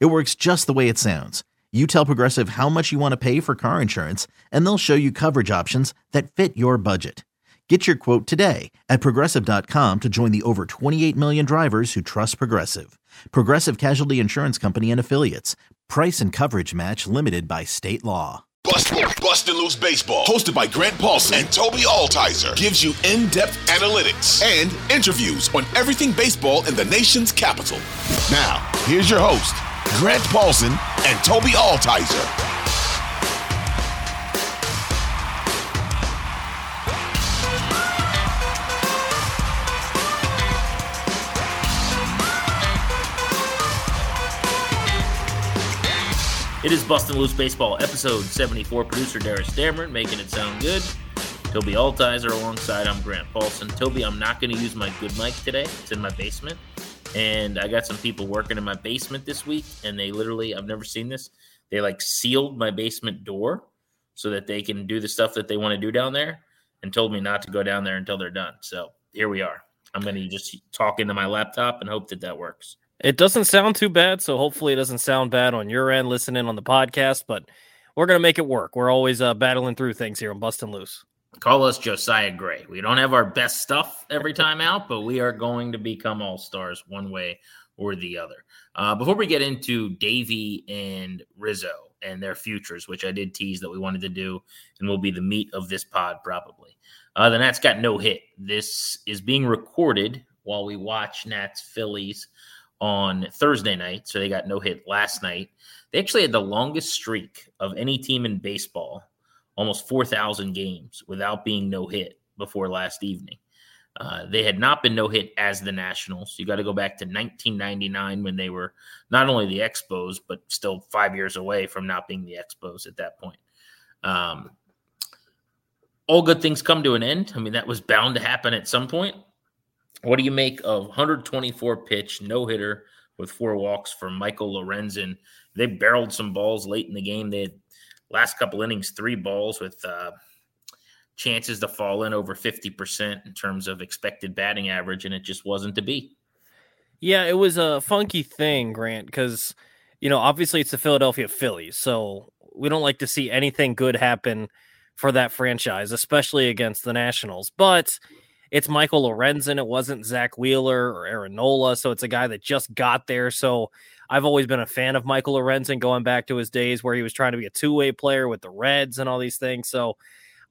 It works just the way it sounds. You tell Progressive how much you want to pay for car insurance, and they'll show you coverage options that fit your budget. Get your quote today at progressive.com to join the over 28 million drivers who trust Progressive. Progressive Casualty Insurance Company and Affiliates. Price and coverage match limited by state law. Bust, Bustin' Loose Baseball, hosted by Grant Paulson and Tobi Altizer, gives you in-depth analytics and interviews on everything baseball in the nation's capital. Now, here's your host, Grant Paulson and Tobi Altizer. It is Bustin' Loose Baseball, episode 74. Producer Darius Dameron making it sound good. Tobi Altizer alongside. I'm Grant Paulson. Tobi, I'm not going to use my good mic today. It's in my basement. And I got some people working in my basement this week, and they literally, I've never seen this. They like sealed my basement door so that they can do the stuff that they want to do down there and told me not to go down there until they're done. So here we are. I'm going to just talk into my laptop and hope that that works. It doesn't sound too bad, so hopefully it doesn't sound bad on your end listening on the podcast, but we're going to make it work. We're always uh, battling through things here on Bustin' Loose. Call us Josiah Gray. We don't have our best stuff every time out, but we are going to become all stars one way or the other. Uh, before we get into Davey and Rizzo and their futures, which I did tease that we wanted to do and will be the meat of this pod probably. Uh, the Nats got no hit. This is being recorded while we watch Nats Phillies on Thursday night, so they got no hit last night. They actually had the longest streak of any team in baseball, almost 4,000 games without being no hit before last evening. Uh, they had not been no hit as the Nationals. You got to go back to 1999 when they were not only the Expos, but still five years away from not being the Expos at that point. Um, all good things come to an end. I mean, that was bound to happen at some point. What do you make of 124 pitch no hitter with four walks for Michael Lorenzen? They barreled some balls late in the game. They had last couple innings three balls with uh, chances to fall in over 50% in terms of expected batting average, and it just wasn't to be. Yeah, it was a funky thing, Grant, because you know obviously it's the Philadelphia Phillies, so we don't like to see anything good happen for that franchise, especially against the Nationals. But it's Michael Lorenzen. It wasn't Zack Wheeler or Aaron Nola. So it's a guy that just got there. So I've always been a fan of Michael Lorenzen going back to his days where he was trying to be a two way player with the Reds and all these things. So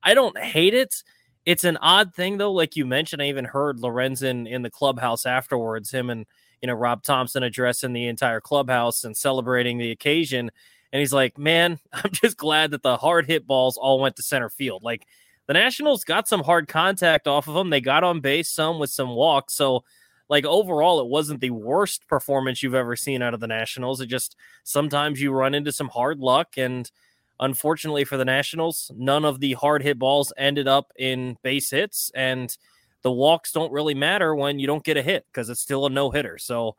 I don't hate it. It's an odd thing though, like you mentioned. I even heard Lorenzen in the clubhouse afterwards, him and you know Rob Thomson addressing the entire clubhouse and celebrating the occasion. And he's like, "Man, I'm just glad that the hard hit balls all went to center field. Like the Nationals got some hard contact off of them. They got on base some with some walks. So, like overall, it wasn't the worst performance you've ever seen out of the Nationals. It just sometimes you run into some hard luck, and unfortunately for the Nationals, none of the hard hit balls ended up in base hits, and the walks don't really matter when you don't get a hit because it's still a no hitter. So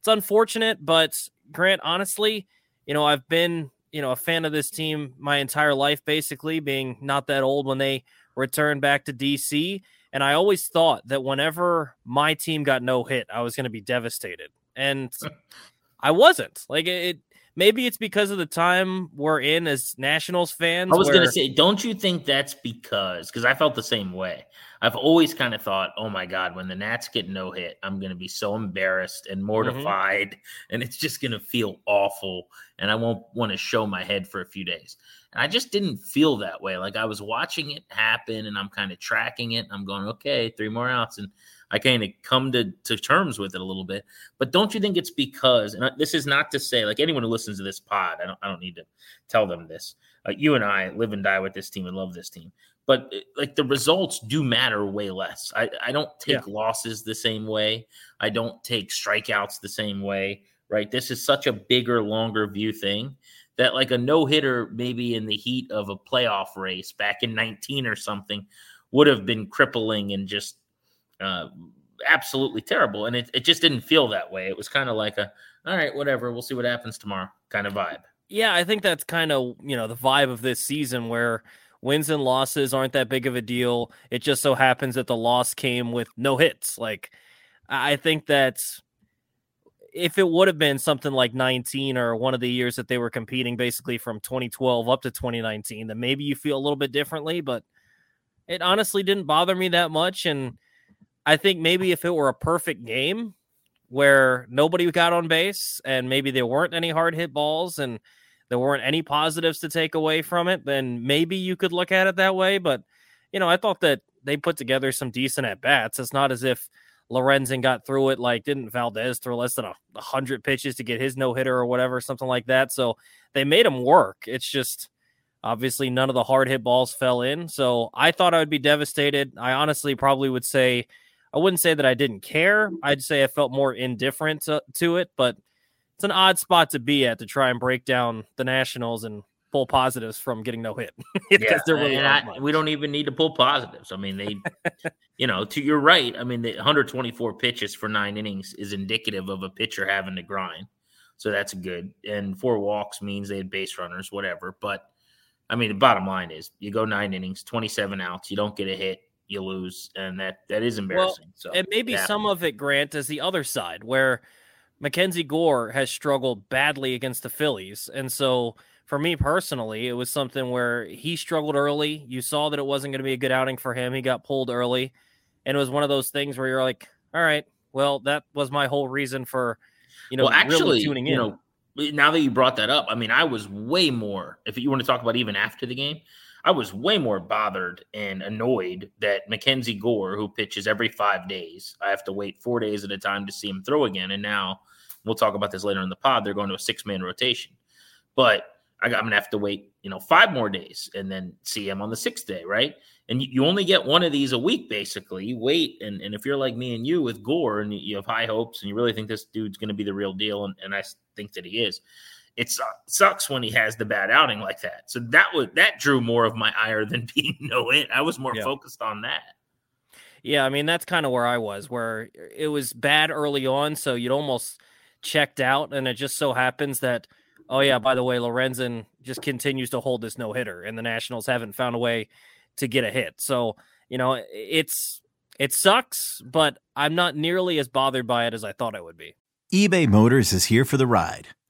it's unfortunate, but Grant, honestly, you know, I've been you know a fan of this team my entire life, basically being not that old when they returned back to DC. And I always thought that whenever my team got no hit, I was going to be devastated, and I wasn't. Like it, maybe it's because of the time we're in as Nationals fans. I was where... going to say, don't you think that's because? Because I felt the same way. I've always kind of thought, oh my God, when the Nats get no hit, I'm going to be so embarrassed and mm-hmm. mortified, mm-hmm. and it's just going to feel awful. And I won't want to show my head for a few days. And I just didn't feel that way. Like I was watching it happen and I'm kind of tracking it. I'm going, okay, three more outs. And I kind of come to, to terms with it a little bit. But don't you think it's because, and this is not to say, like anyone who listens to this pod, I don't, I don't need to tell them this. Uh, you and I live and die with this team and love this team but eh, like the results do matter way less. I, I don't take yeah. losses the same way. I don't take strikeouts the same way. right? This is such a bigger, longer view thing that like a no hitter, maybe in the heat of a playoff race back in 19 or something, would have been crippling and just uh, absolutely terrible. And it, it just didn't feel that way. It was kind of like a, all right, whatever, we'll see what happens tomorrow kind of vibe. Yeah, I think that's kind of, you know, the vibe of this season where wins and losses aren't that big of a deal. It just so happens that the loss came with no hits. Like, I think that's if it would have been something like 19 or one of the years that they were competing basically from 2012 up to 2019, then maybe you feel a little bit differently. But it honestly didn't bother me that much. And I think maybe if it were a perfect game where nobody got on base and maybe there weren't any hard hit balls and there weren't any positives to take away from it, then maybe you could look at it that way. But, you know, I thought that they put together some decent at bats. It's not as if Lorenzen got through it. Like, didn't Valdez throw less than a, hundred pitches to get his no hitter or whatever, something like that? So they made him work. It's just obviously none of the hard hit balls fell in. So I thought I would be devastated. I honestly probably would say, I wouldn't say that I didn't care. I'd say I felt more indifferent to, to it, but it's an odd spot to be at to try and break down the Nationals and pull positives from getting no hit yeah, really I, we don't even need to pull positives. I mean, they, you know, to your right. I mean, the 124 pitches for nine innings is indicative of a pitcher having to grind, so that's good. And four walks means they had base runners, whatever. But I mean, the bottom line is you go nine innings, 27 outs, you don't get a hit, you lose, and that that is embarrassing. Well, so and maybe yeah. some of it, Grant, is the other side where Mackenzie Gore has struggled badly against the Phillies, and so for me personally, it was something where he struggled early. You saw that it wasn't going to be a good outing for him. He got pulled early. And it was one of those things where you're like, all right, well, that was my whole reason for, you know, well, actually, really tuning in. You know, now that you brought that up, I mean, I was way more, if you want to talk about even after the game, I was way more bothered and annoyed that Mackenzie Gore, who pitches every five days, I have to wait four days at a time to see him throw again. And now we'll talk about this later in the pod. They're going to a six man rotation. But I am gonna have to wait, you know, five more days and then see him on the sixth day, right? And you, you only get one of these a week, basically. You wait, and, and if you're like me and you with Gore, and you have high hopes, and you really think this dude's going to be the real deal, and, and I think that he is, it sucks when he has the bad outing like that. So that was that drew more of my ire than being no hit. I was more yeah. focused on that. Yeah, I mean that's kind of where I was, where it was bad early on, so you'd almost checked out, and it just so happens that oh yeah, by the way, Lorenzen just continues to hold this no hitter, and the Nationals haven't found a way to get a hit. So you know, it's it sucks, but I'm not nearly as bothered by it as I thought I would be. eBay Motors is here for the ride.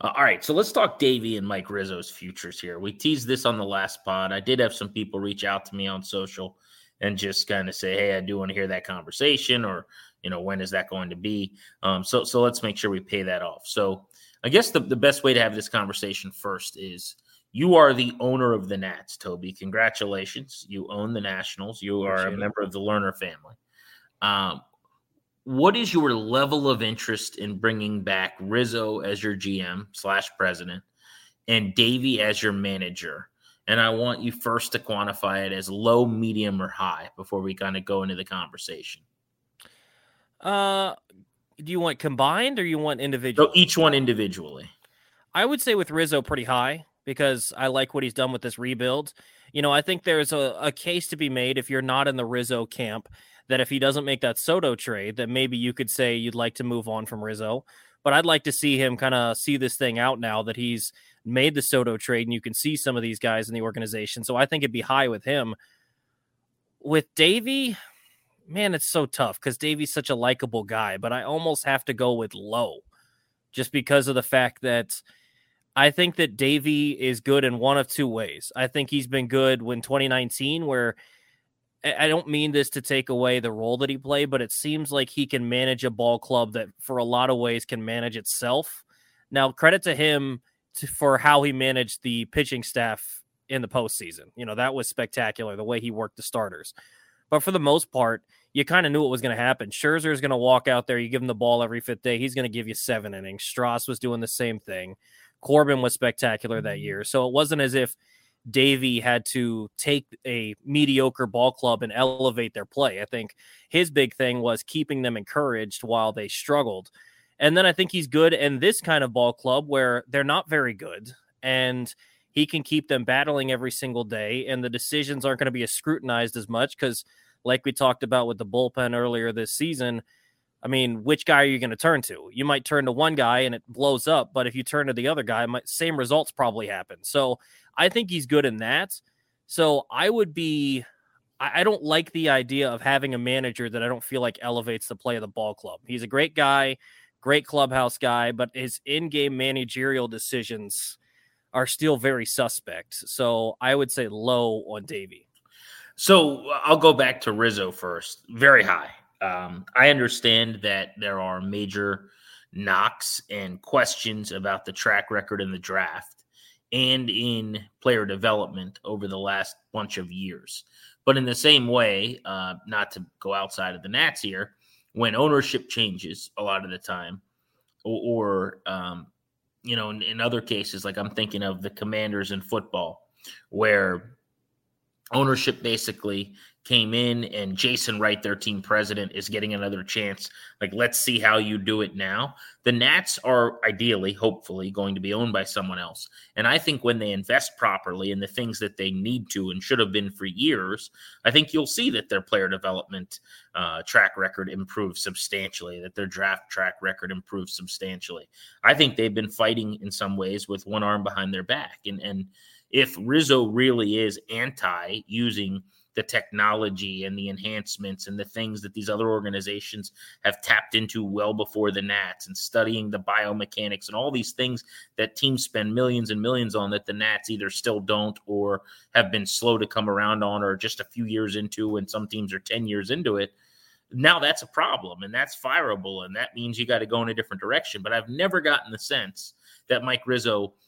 Uh, all right, so let's talk Davey and Mike Rizzo's futures here. We teased this on the last pod. I did have some people reach out to me on social and just kind of say, "Hey, I do want to hear that conversation," or you know, when is that going to be? Um, so, so let's make sure we pay that off. So, I guess the, the best way to have this conversation first is you are the owner of the Nats, Tobi. Congratulations. You own the Nationals. You are a member of the Lerner family. Um, what is your level of interest in bringing back Rizzo as your GM slash president and Davey as your manager? And I want you first to quantify it as low, medium, or high before we kind of go into the conversation. Uh, do you want combined or you want individual? So each one individually. I would say with Rizzo pretty high because I like what he's done with this rebuild. You know, I think there's a, a case to be made if you're not in the Rizzo camp that if he doesn't make that Soto trade, that maybe you could say you'd like to move on from Rizzo. But I'd like to see him kind of see this thing out now that he's made the Soto trade, and you can see some of these guys in the organization. So I think it'd be high with him. With Davey, man, it's so tough because Davey's such a likable guy, but I almost have to go with low just because of the fact that I think that Davey is good in one of two ways. I think he's been good when 2019, where I don't mean this to take away the role that he played, but it seems like he can manage a ball club that, for a lot of ways, can manage itself. Now, credit to him to, for how he managed the pitching staff in the postseason. You know, that was spectacular, the way he worked the starters. But for the most part, you kind of knew what was going to happen. Scherzer is going to walk out there. You give him the ball every fifth day. He's going to give you seven innings. Stras was doing the same thing. Corbin was spectacular that mm-hmm. year. So it wasn't as if Davey had to take a mediocre ball club and elevate their play. I think his big thing was keeping them encouraged while they struggled. And then I think he's good in this kind of ball club where they're not very good and he can keep them battling every single day and the decisions aren't going to be as scrutinized as much because like we talked about with the bullpen earlier this season, I mean, which guy are you going to turn to? You might turn to one guy and it blows up, but if you turn to the other guy, might, same results probably happen. So I think he's good in that. So I would be, I, I don't like the idea of having a manager that I don't feel like elevates the play of the ball club. He's a great guy, great clubhouse guy, but his in game managerial decisions are still very suspect. So I would say low on Davey. So I'll go back to Rizzo first. Very high. Um, I understand that there are major knocks and questions about the track record in the draft and in player development over the last bunch of years. But in the same way, uh, not to go outside of the Nats here, when ownership changes a lot of the time, or, or um, you know, in, in other cases, like I'm thinking of the commanders in football, where ownership basically came in and Jason Wright, their team president, is getting another chance. Like, let's see how you do it now. The Nats are ideally, hopefully, going to be owned by someone else. And I think when they invest properly in the things that they need to and should have been for years, I think you'll see that their player development uh, track record improves substantially, that their draft track record improves substantially. I think they've been fighting in some ways with one arm behind their back. And, and, if Rizzo really is anti using the technology and the enhancements and the things that these other organizations have tapped into well before the Nats and studying the biomechanics and all these things that teams spend millions and millions on that the Nats either still don't or have been slow to come around on or just a few years into and some teams are 10 years into it. Now that's a problem and that's fireable and that means you got to go in a different direction. But I've never gotten the sense that Mike Rizzo –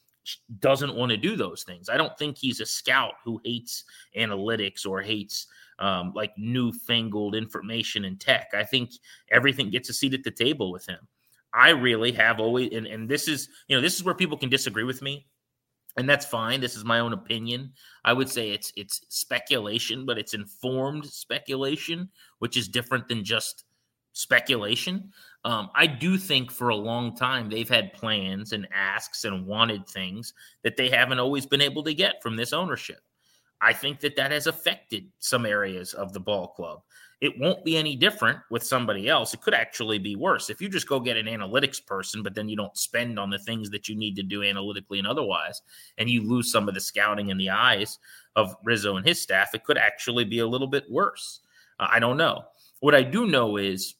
doesn't want to do those things. I don't think he's a scout who hates analytics or hates um, like newfangled information and tech. I think everything gets a seat at the table with him. I really have always, and, and this is, you know, this is where people can disagree with me, and that's fine. This is my own opinion. I would say it's it's speculation, but it's informed speculation, which is different than just speculation. Um, I do think for a long time they've had plans and asks and wanted things that they haven't always been able to get from this ownership. I think that that has affected some areas of the ball club. It won't be any different with somebody else. It could actually be worse. If you just go get an analytics person, but then you don't spend on the things that you need to do analytically and otherwise, and you lose some of the scouting in the eyes of Rizzo and his staff, it could actually be a little bit worse. Uh, I don't know. What I do know is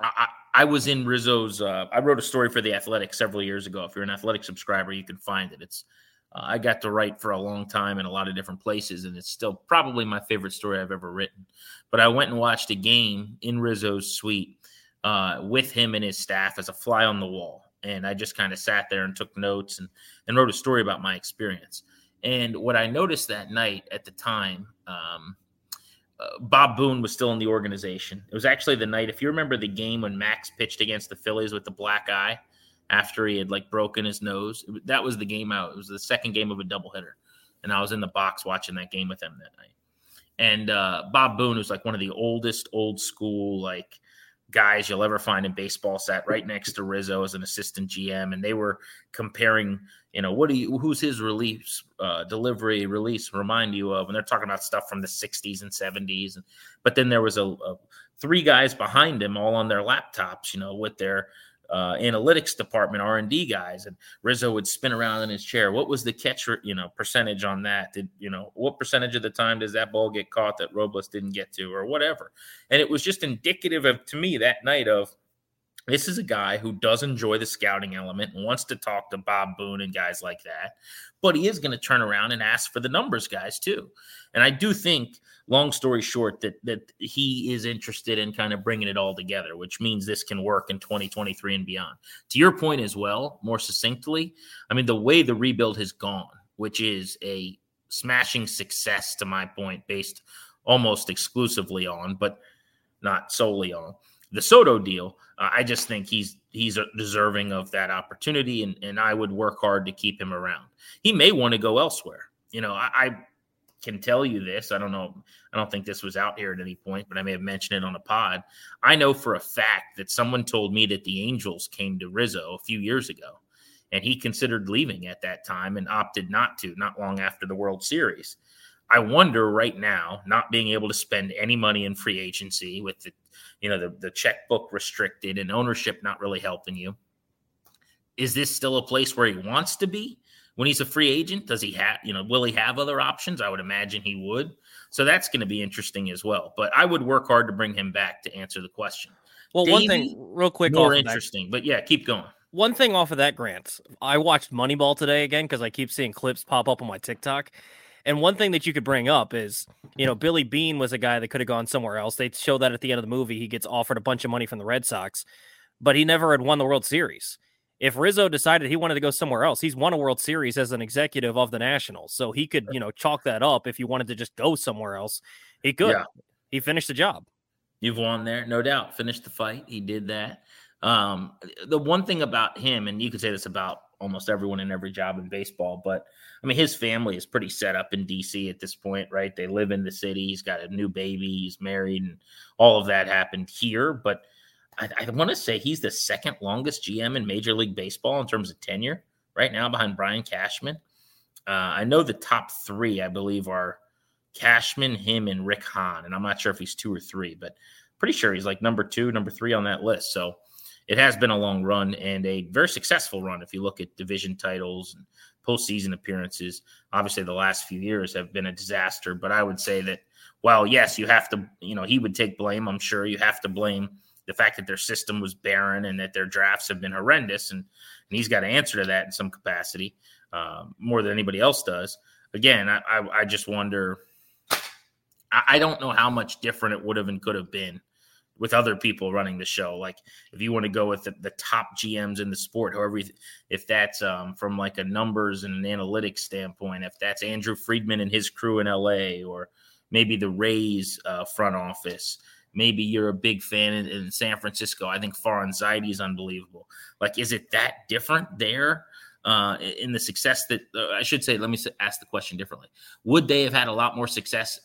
I, I was in Rizzo's. Uh, I wrote a story for the Athletic several years ago. If you're an Athletic subscriber, you can find it. It's uh, I got to write for a long time in a lot of different places, and it's still probably my favorite story I've ever written. But I went and watched a game in Rizzo's suite uh, with him and his staff as a fly on the wall, and I just kind of sat there and took notes and and wrote a story about my experience. And what I noticed that night at the time. Um, Bob Boone was still in the organization. It was actually the night, if you remember the game when Max pitched against the Phillies with the black eye after he had like broken his nose. It, that was the game out. It was the second game of a doubleheader, and I was in the box watching that game with him that night. And uh, Bob Boone was like one of the oldest, old school, like guys you'll ever find in baseball sat right next to Rizzo as an assistant GM, and they were comparing, you know, what do you, who's his release, uh, delivery, release remind you of? And they're talking about stuff from the 60s and 70s. And, but then there was a, a three guys behind him all on their laptops, you know, with their uh, analytics department R and D guys, and Rizzo would spin around in his chair. What was the catch, you know, percentage on that? Did you know what percentage of the time does that ball get caught that Robles didn't get to, or whatever? And it was just indicative of to me that night of this is a guy who does enjoy the scouting element and wants to talk to Bob Boone and guys like that, but he is going to turn around and ask for the numbers guys too. And I do think, long story short, that that he is interested in kind of bringing it all together, which means this can work in 2023 and beyond. To your point as well, more succinctly, I mean the way the rebuild has gone, which is a smashing success to my point, based almost exclusively on, but not solely on the Soto deal. Uh, I just think he's he's deserving of that opportunity, and and I would work hard to keep him around. He may want to go elsewhere. You know, I, I can tell you this. I don't know. I don't think this was out here at any point, but I may have mentioned it on a pod. I know for a fact that someone told me that the Angels came to Rizzo a few years ago, and he considered leaving at that time and opted not to. Not long after the World Series. I wonder right now, not being able to spend any money in free agency with the, you know, the, the checkbook restricted and ownership not really helping you. Is this still a place where he wants to be when he's a free agent? Does he have, you know, will he have other options? I would imagine he would. So that's going to be interesting as well. But I would work hard to bring him back to answer the question. Well, Davey, one thing, real quick, more interesting, that, but yeah, keep going. One thing off of that, Grant. I watched Moneyball today again because I keep seeing clips pop up on my TikTok. And one thing that you could bring up is, you know, Billy Beane was a guy that could have gone somewhere else. They show that at the end of the movie. He gets offered a bunch of money from the Red Sox, but he never had won the World Series. If Rizzo decided he wanted to go somewhere else, he's won a World Series as an executive of the Nationals. So he could, you know, chalk that up if he wanted to just go somewhere else. He could. Yeah. He finished the job. You've won there, no doubt. Finished the fight. He did that. Um, the one thing about him, and you could say this about almost everyone in every job in baseball. But I mean, his family is pretty set up in DC at this point, right? They live in the city. He's got a new baby. He's married, and all of that happened here. But I, I want to say he's the second longest GM in Major League Baseball in terms of tenure right now, behind Brian Cashman. Uh, I know the top three, I believe, are Cashman, him, and Rick Hahn. And I'm not sure if he's two or three, but pretty sure he's like number two, number three on that list. So it has been a long run and a very successful run if you look at division titles and postseason appearances. Obviously, the last few years have been a disaster, but I would say that while yes, you have to, you know, he would take blame. I'm sure you have to blame the fact that their system was barren and that their drafts have been horrendous, and, and he's got to answer to that in some capacity uh, more than anybody else does. Again, I, I, I just wonder. I, I don't know how much different it would have and could have been with other people running the show. Like if you want to go with the, the top GMs in the sport, however, if that's um, from like a numbers and an analytics standpoint, if that's Andrew Friedman and his crew in LA, or maybe the Rays uh, front office, maybe you're a big fan in, in San Francisco. I think Farhan Zaidi is unbelievable. Like, is it that different there? Uh, in the success that uh, I should say, let me ask the question differently. Would they have had a lot more success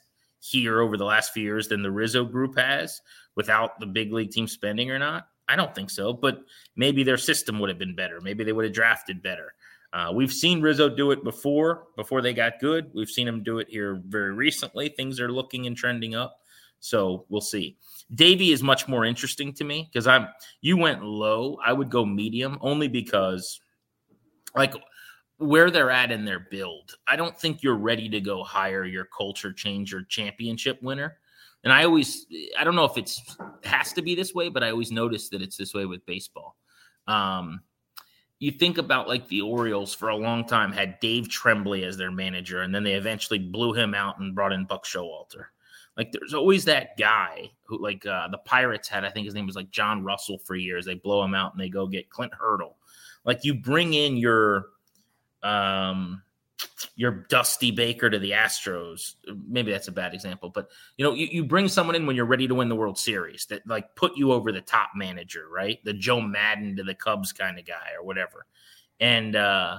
here over the last few years than the Rizzo group has without the big league team spending or not? I don't think so, but maybe their system would have been better. Maybe they would have drafted better. Uh, we've seen Rizzo do it before, before they got good. We've seen him do it here very recently. Things are looking and trending up. So we'll see. Davey is much more interesting to me because I'm you went low. I would go medium only because like where they're at in their build. I don't think you're ready to go hire your culture changer championship winner. And I always, I don't know if it's has to be this way, but I always notice that it's this way with baseball. Um, you think about like the Orioles for a long time had Dave Trembley as their manager, and then they eventually blew him out and brought in Buck Showalter. Like there's always that guy who, like uh, the Pirates had, I think his name was like John Russell for years. They blow him out and they go get Clint Hurdle. Like you bring in your um, your Dusty Baker to the Astros. Maybe that's a bad example, but you know, you, you bring someone in when you're ready to win the World Series that like put you over the top manager, right? The Joe Maddon to the Cubs kind of guy or whatever. And uh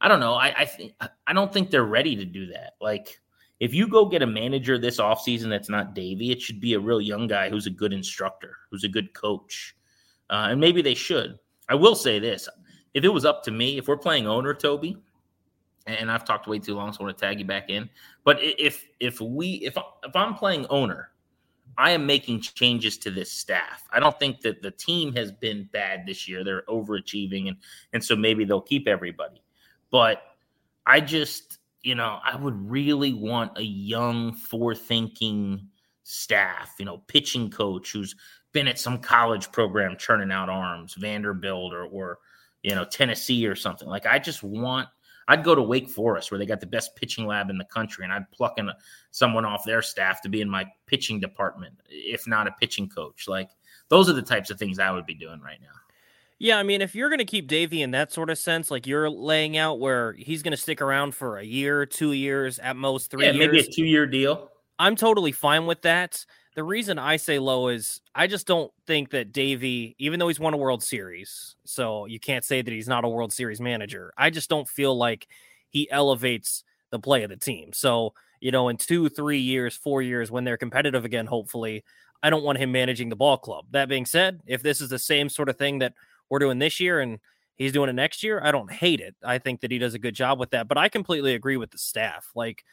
I don't know. I I think I don't think they're ready to do that. Like if you go get a manager this offseason that's not Davey, it should be a real young guy who's a good instructor, who's a good coach. Uh, and maybe they should. I will say this if it was up to me, if we're playing owner, Tobi, and I've talked way too long, so I want to tag you back in. But if if we if if I'm playing owner, I am making changes to this staff. I don't think that the team has been bad this year. They're overachieving, and and so maybe they'll keep everybody. But I just, you know, I would really want a young, forethinking staff. You know, pitching coach who's been at some college program churning out arms, Vanderbilt or or you know Tennessee or something. Like I just want I'd go to Wake Forest where they got the best pitching lab in the country, and I'd pluck in a, someone off their staff to be in my pitching department, if not a pitching coach. Like those are the types of things I would be doing right now. Yeah, I mean, if you're going to keep Davey in that sort of sense, like you're laying out where he's going to stick around for a year, two years, at most three yeah, years, maybe a two year deal. I'm totally fine with that. The reason I say low is I just don't think that Davey, even though he's won a World Series, so you can't say that he's not a World Series manager. I just don't feel like he elevates the play of the team. So, you know, in two, three years, four years, when they're competitive again, hopefully, I don't want him managing the ball club. That being said, if this is the same sort of thing that we're doing this year and he's doing it next year, I don't hate it. I think that he does a good job with that. But I completely agree with the staff. Like,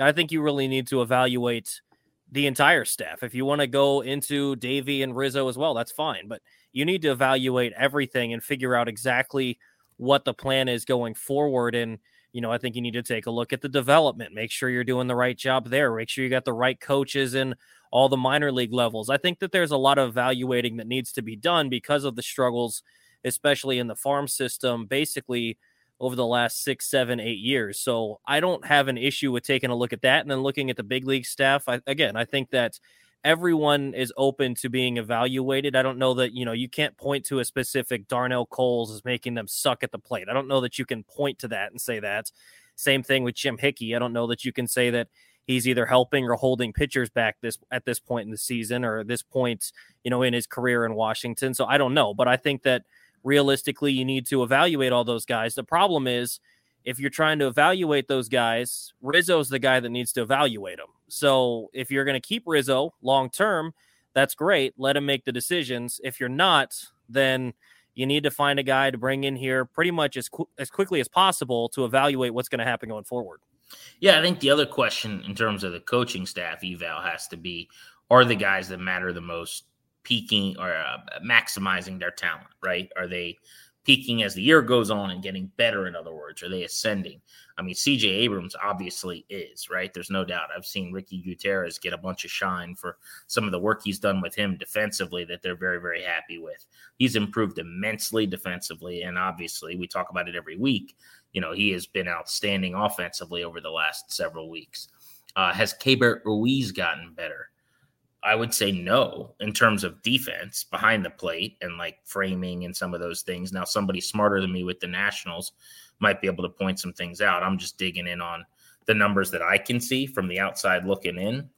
I think you really need to evaluate the entire staff. If you want to go into Davey and Rizzo as well, that's fine. But you need to evaluate everything and figure out exactly what the plan is going forward. And, you know, I think you need to take a look at the development, make sure you're doing the right job there, make sure you got the right coaches in all the minor league levels. I think that there's a lot of evaluating that needs to be done because of the struggles, especially in the farm system. Basically, over the last six, seven, eight years. So I don't have an issue with taking a look at that and then looking at the big league staff. I, again, I think that everyone is open to being evaluated. I don't know that, you know, you can't point to a specific Darnell Coles as making them suck at the plate. I don't know that you can point to that and say that. Same thing with Jim Hickey. I don't know that you can say that he's either helping or holding pitchers back this at this point in the season or this point, you know, in his career in Washington. So I don't know, but I think that realistically, you need to evaluate all those guys. The problem is, if you're trying to evaluate those guys, Rizzo's the guy that needs to evaluate them. So if you're going to keep Rizzo long term, that's great. Let him make the decisions. If you're not, then you need to find a guy to bring in here pretty much as qu- as quickly as possible to evaluate what's going to happen going forward. Yeah, I think the other question in terms of the coaching staff eval has to be: Are the guys that matter the most peaking or uh, maximizing their talent, right? Are they peaking as the year goes on and getting better, in other words? Are they ascending? I mean, CJ Abrams obviously is, right? There's no doubt. I've seen Ricky Gutierrez get a bunch of shine for some of the work he's done with him defensively that they're very, very happy with. He's improved immensely defensively. And obviously, we talk about it every week. You know, he has been outstanding offensively over the last several weeks. Uh, has Keibert Ruiz gotten better? I would say no in terms of defense behind the plate and like framing and some of those things. Now, somebody smarter than me with the Nationals might be able to point some things out. I'm just digging in on the numbers that I can see from the outside looking in,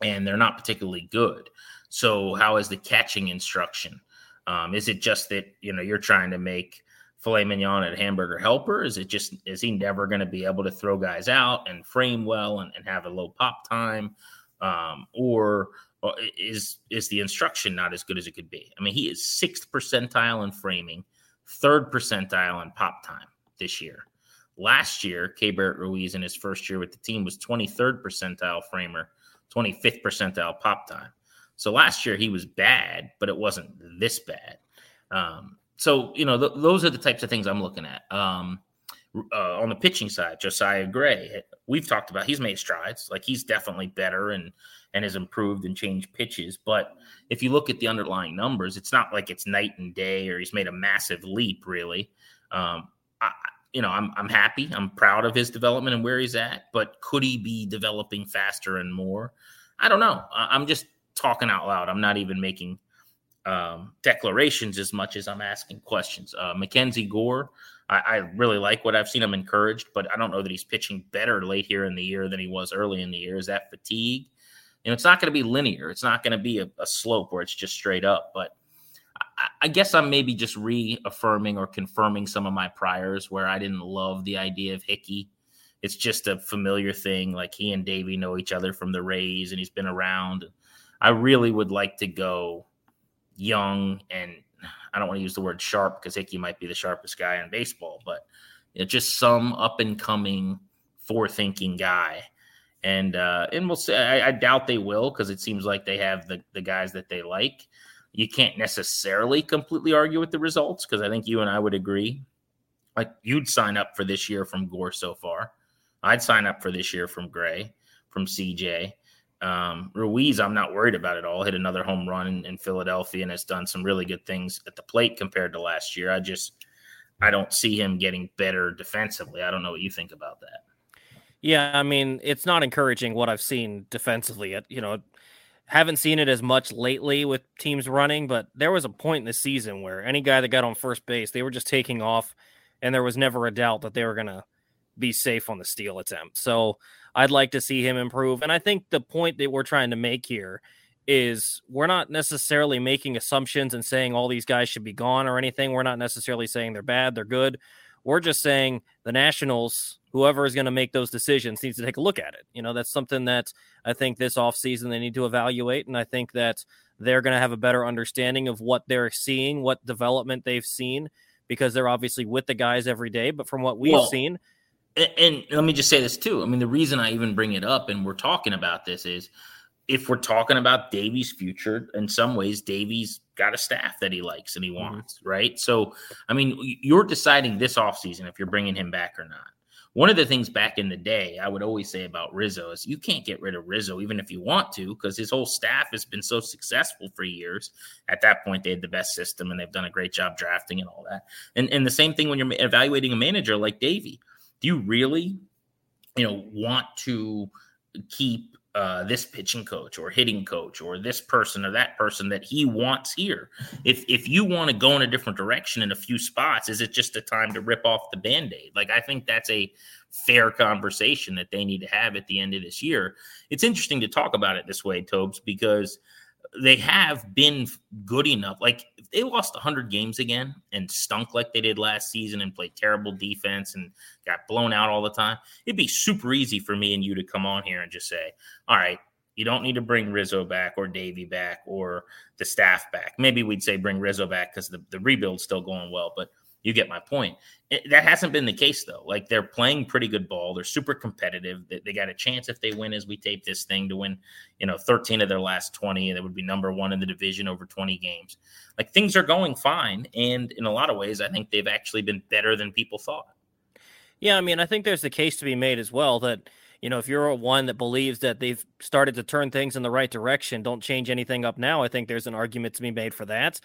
and they're not particularly good. So, how is the catching instruction? Um, is it just that you know you're trying to make filet mignon at hamburger helper? Is it just is he never going to be able to throw guys out and frame well and, and have a low pop time? Um, or, or is is the instruction not as good as it could be? I mean, he is sixth percentile in framing, third percentile in pop time this year. Last year, Keibert Ruiz in his first year with the team was 23rd percentile framer, 25th percentile pop time. So last year he was bad, but it wasn't this bad. Um, so you know th- those are the types of things I'm looking at. Um, uh, on the pitching side, Josiah Gray, we've talked about he's made strides. Like he's definitely better and and has improved and changed pitches. But if you look at the underlying numbers, it's not like it's night and day or he's made a massive leap. Really, um, I, you know, I'm I'm happy. I'm proud of his development and where he's at. But could he be developing faster and more? I don't know. I'm just talking out loud. I'm not even making um, declarations as much as I'm asking questions. Uh, Mackenzie Gore I, I, really like what I've seen. I'm encouraged, but I don't know that he's pitching better late here in the year than he was early in the year. Is that fatigue? You know, it's not going to be linear. It's not going to be a, a, slope where it's just straight up. But I, I guess I'm maybe just reaffirming or confirming some of my priors where I didn't love the idea of Hickey. It's just a familiar thing. Like he and Davey know each other from the Rays, and he's been around. I really would like to go young and I don't want to use the word sharp because Hickey might be the sharpest guy in baseball, but you know, just some up and coming, forethinking guy. and uh, and we'll see. I, I doubt they will because it seems like they have the the guys that they like. You can't necessarily completely argue with the results because I think you and I would agree. Like you'd sign up for this year from Gore so far. I'd sign up for this year from Gray, from CJ. Um, Ruiz, I'm not worried about at all. Hit another home run in, in, Philadelphia and has done some really good things at the plate compared to last year. I just, I don't see him getting better defensively. I don't know what you think about that. Yeah, I mean, it's not encouraging what I've seen defensively. You know, haven't seen it as much lately with teams running, but there was a point in the season where any guy that got on first base, they were just taking off, and there was never a doubt that they were going to be safe on the steal attempt. So I'd like to see him improve. And I think the point that we're trying to make here is we're not necessarily making assumptions and saying all these guys should be gone or anything. We're not necessarily saying they're bad, they're good. We're just saying the Nationals, whoever is going to make those decisions, needs to take a look at it. You know, that's something that I think this offseason they need to evaluate. And I think that they're going to have a better understanding of what they're seeing, what development they've seen, because they're obviously with the guys every day. But from what we've well, seen, and, let me just say this too. I mean, the reason I even bring it up and we're talking about this is if we're talking about Davey's future, in some ways, Davey's got a staff that he likes and he mm-hmm. wants, mm-hmm. right? So, I mean, you're deciding this offseason if you're bringing him back or not. One of the things back in the day I would always say about Rizzo is you can't get rid of Rizzo even if you want to because his whole staff has been so successful for years. At that point, they had the best system and they've done a great job drafting and all that. And and the same thing when you're evaluating a manager like Davey do you really, you know, want to keep uh, this pitching coach or hitting coach or this person or that person that he wants here. If if you want to go in a different direction in a few spots, is it just a time to rip off the band-aid? Like I think that's a fair conversation that they need to have at the end of this year. It's interesting to talk about it this way, Tobes, because – they have been good enough. Like if they lost 100 games again and stunk like they did last season and played terrible defense and got blown out all the time, it'd be super easy for me and you to come on here and just say, all right, you don't need to bring Rizzo back or Davey back or the staff back. Maybe we'd say bring Rizzo back because the, the rebuild's still going well, but you get my point. It, that hasn't been the case though. Like they're playing pretty good ball. They're super competitive. They, they, got a chance if they win as we tape this thing to win, you know, 13 of their last 20. That would be number one in the division over 20 games. Like things are going fine. And in a lot of ways, I think they've actually been better than people thought. Yeah, I mean, I think there's the case to be made as well that you know, if you're one that believes that they've started to turn things in the right direction, don't change anything up now. I think there's an argument to be made for that.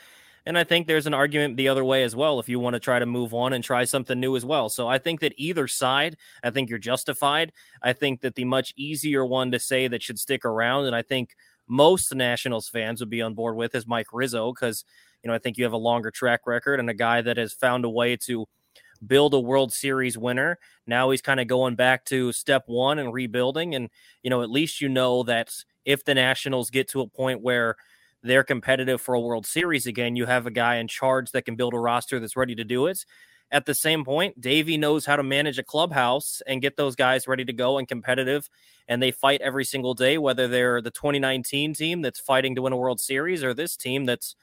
And I think there's an argument the other way as well if you want to try to move on and try something new as well. So I think that either side, I think you're justified. I think that the much easier one to say that should stick around, and I think most Nationals fans would be on board with is Mike Rizzo because, you know, I think you have a longer track record and a guy that has found a way to build a World Series winner. Now he's kind of going back to step one and rebuilding. And, you know, at least you know that if the Nationals get to a point where they're competitive for a World Series again, you have a guy in charge that can build a roster that's ready to do it. At the same point, Davey knows how to manage a clubhouse and get those guys ready to go and competitive. And they fight every single day, whether they're the 2019 team that's fighting to win a World Series or this team that's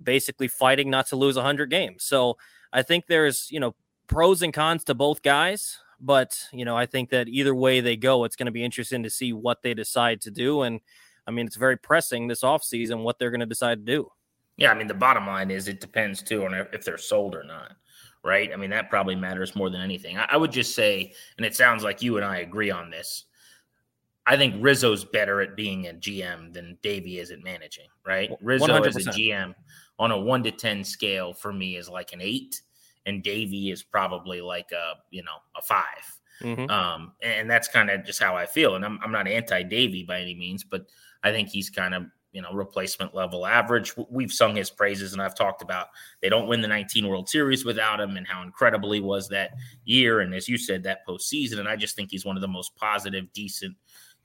basically fighting not to lose 100 games. So I think there's, you know, pros and cons to both guys. But, you know, I think that either way they go, it's going to be interesting to see what they decide to do. And, I mean, it's very pressing this offseason what they're going to decide to do. Yeah, I mean, the bottom line is it depends too on if they're sold or not, right? I mean, that probably matters more than anything. I, I would just say, and it sounds like you and I agree on this. I think Rizzo's better at being a GM than Davey is at managing, right? Rizzo 100%. as a GM on a one to 10 scale for me is like an eight, and Davey is probably like a, you know, a 5 mm-hmm. Um, and that's kind of just how I feel. And I'm, I'm not anti Davey by any means, but I think he's kind of you know replacement level average. We've sung his praises, and I've talked about they don't win the 19 World Series without him, and how incredible he was that year, and as you said, that postseason. And I just think he's one of the most positive, decent,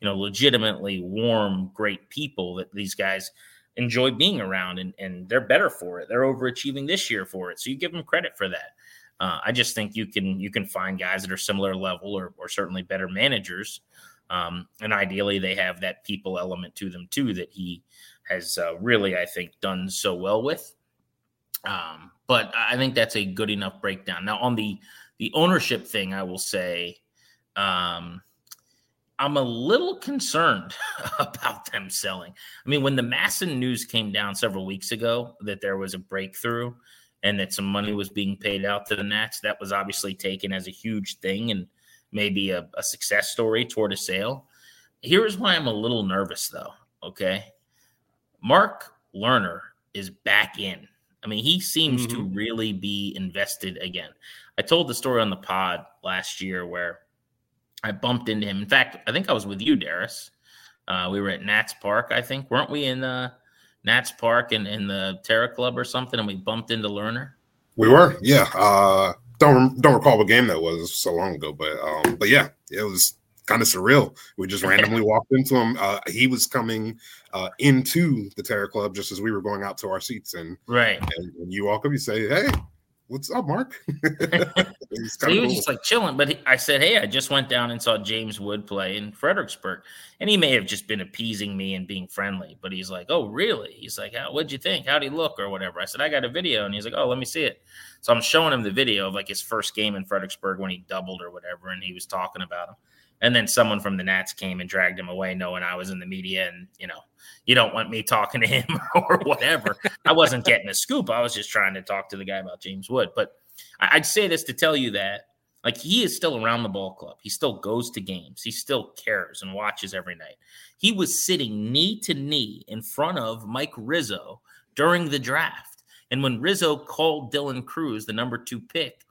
you know, legitimately warm, great people that these guys enjoy being around, and and they're better for it. They're overachieving this year for it, so you give them credit for that. Uh, I just think you can you can find guys that are similar level or, or certainly better managers um, and ideally, they have that people element to them too that he has uh, really, I think, done so well with. Um, but I think that's a good enough breakdown. Now, on the the ownership thing, I will say, um, I'm a little concerned about them selling. I mean, when the MASN news came down several weeks ago that there was a breakthrough and that some money was being paid out to the Nats, that was obviously taken as a huge thing and maybe a, a success story toward a sale. Here's why I'm a little nervous, though. Okay. Mark Lerner is back in. I mean, he seems mm-hmm. to really be invested again. I told the story on the pod last year where I bumped into him. In fact, I think I was with you, Darius. Uh, we were at Nats Park, I think. Weren't we in uh, Nats Park and in, in the Terra Club or something? And we bumped into Lerner. We were, yeah. Uh, don't don't recall what game that was so long ago, but um, but yeah, it was kind of surreal. We just randomly walked into him. Uh, he was coming uh, into the Terror Club just as we were going out to our seats, and right. And, and you walk up, you say, "Hey, what's up, Mark?" so he was just like chilling. But he, I said, "Hey, I just went down and saw James Wood play in Fredericksburg," and he may have just been appeasing me and being friendly. But he's like, "Oh, really?" He's like, "What'd you think? How'd he look?" or whatever. I said, "I got a video," and he's like, "Oh, let me see it." So I'm showing him the video of like his first game in Fredericksburg when he doubled or whatever, and he was talking about him. And then someone from the Nats came and dragged him away, knowing I was in the media, and you know, you don't want me talking to him or whatever. I wasn't getting a scoop. I was just trying to talk to the guy about James Wood. But I'd say this to tell you that like he is still around the ball club. He still goes to games. He still cares and watches every night. He was sitting knee to knee in front of Mike Rizzo during the draft. And when Rizzo called Dylan Crews the number two pick,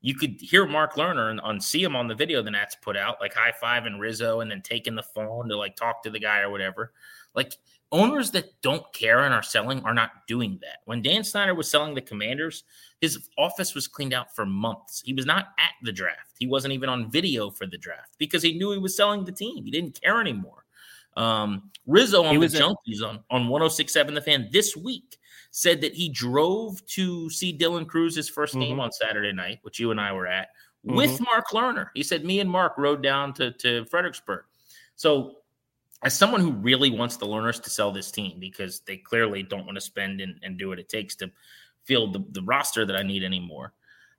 you could hear Mark Lerner and on see him on the video the Nats put out, like high five and Rizzo, and then taking the phone to like talk to the guy or whatever. Like owners that don't care and are selling are not doing that. When Dan Snyder was selling the Commanders, his office was cleaned out for months. He was not at the draft. He wasn't even on video for the draft because he knew he was selling the team. He didn't care anymore. Um, Rizzo on the Junkies on on 106.7 The Fan this week said that he drove to see Dylan Crews's 1st mm-hmm. game on Saturday night, which you and I were at, mm-hmm. with Mark Lerner. He said me and Mark rode down to, to Fredericksburg. So as someone who really wants the Lerners to sell this team because they clearly don't want to spend and, and do what it takes to field the, the roster that I need anymore.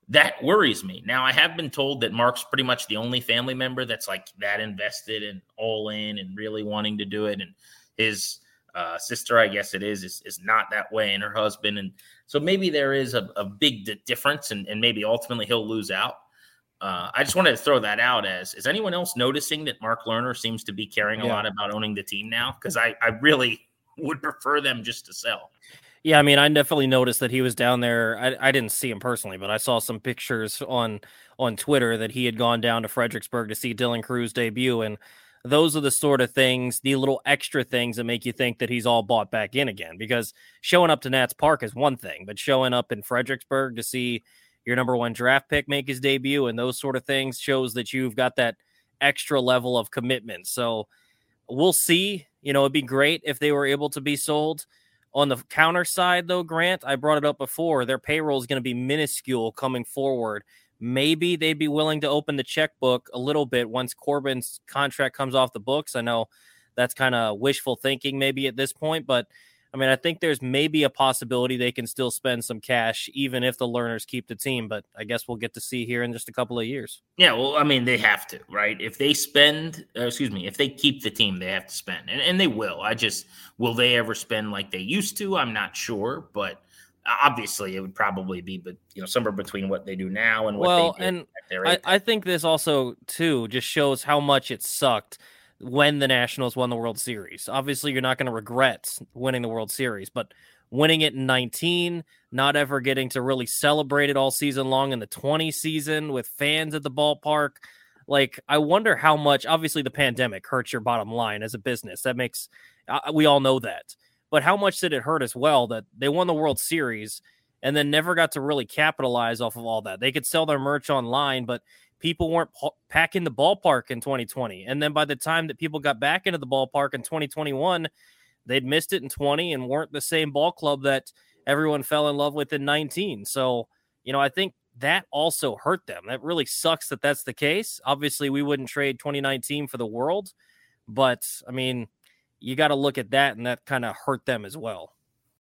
That worries me. Now I have been told that Mark's pretty much the only family member that's like that invested and all in and really wanting to do it. And his uh, sister, I guess it is, is, is not that way, and her husband, and so maybe there is a, a big difference, and, and maybe ultimately he'll lose out. Uh, I just wanted to throw that out as is anyone else noticing that Mark Lerner seems to be caring a lot about owning the team now? Because I, I really would prefer them just to sell. Yeah, I mean, I definitely noticed that he was down there. I, I didn't see him personally, but I saw some pictures on on Twitter that he had gone down to Fredericksburg to see Dylan Crews debut, and those are the sort of things, the little extra things that make you think that he's all bought back in again. Because showing up to Nats Park is one thing, but showing up in Fredericksburg to see your number one draft pick make his debut and those sort of things shows that you've got that extra level of commitment. So we'll see. You know, it'd be great if they were able to be sold. On the counter side, though, Grant, I brought it up before, their payroll is going to be minuscule coming forward maybe they'd be willing to open the checkbook a little bit once Corbin's contract comes off the books. I know that's kind of wishful thinking, maybe at this point, but I mean, I think there's maybe a possibility they can still spend some cash, even if the Lerners keep the team. But I guess we'll get to see here in just a couple of years. Yeah, well, I mean, they have to, right? If they spend, uh, excuse me, if they keep the team, they have to spend, and, and they will. I just, will they ever spend like they used to? I'm not sure, but obviously it would probably be but you know somewhere between what they do now and what well and I, I, think this also too just shows how much it sucked when the nationals won the world series. Obviously you're not going to regret winning the world series but winning it in 19 not ever getting to really celebrate it all season long in the 20 season with fans at the ballpark. Like i wonder how much obviously the pandemic hurts your bottom line as a business. That makes we all know that. But how much did it hurt as well that they won the World Series and then never got to really capitalize off of all that? They could sell their merch online, but people weren't packing the ballpark in 2020. And then by the time that people got back into the ballpark in 2021, they'd missed it in 20 and weren't the same ball club that everyone fell in love with in 19. So, you know, I think that also hurt them. That really sucks that that's the case. Obviously, we wouldn't trade 2019 for the world, but I mean, you got to look at that, and that kind of hurt them as well.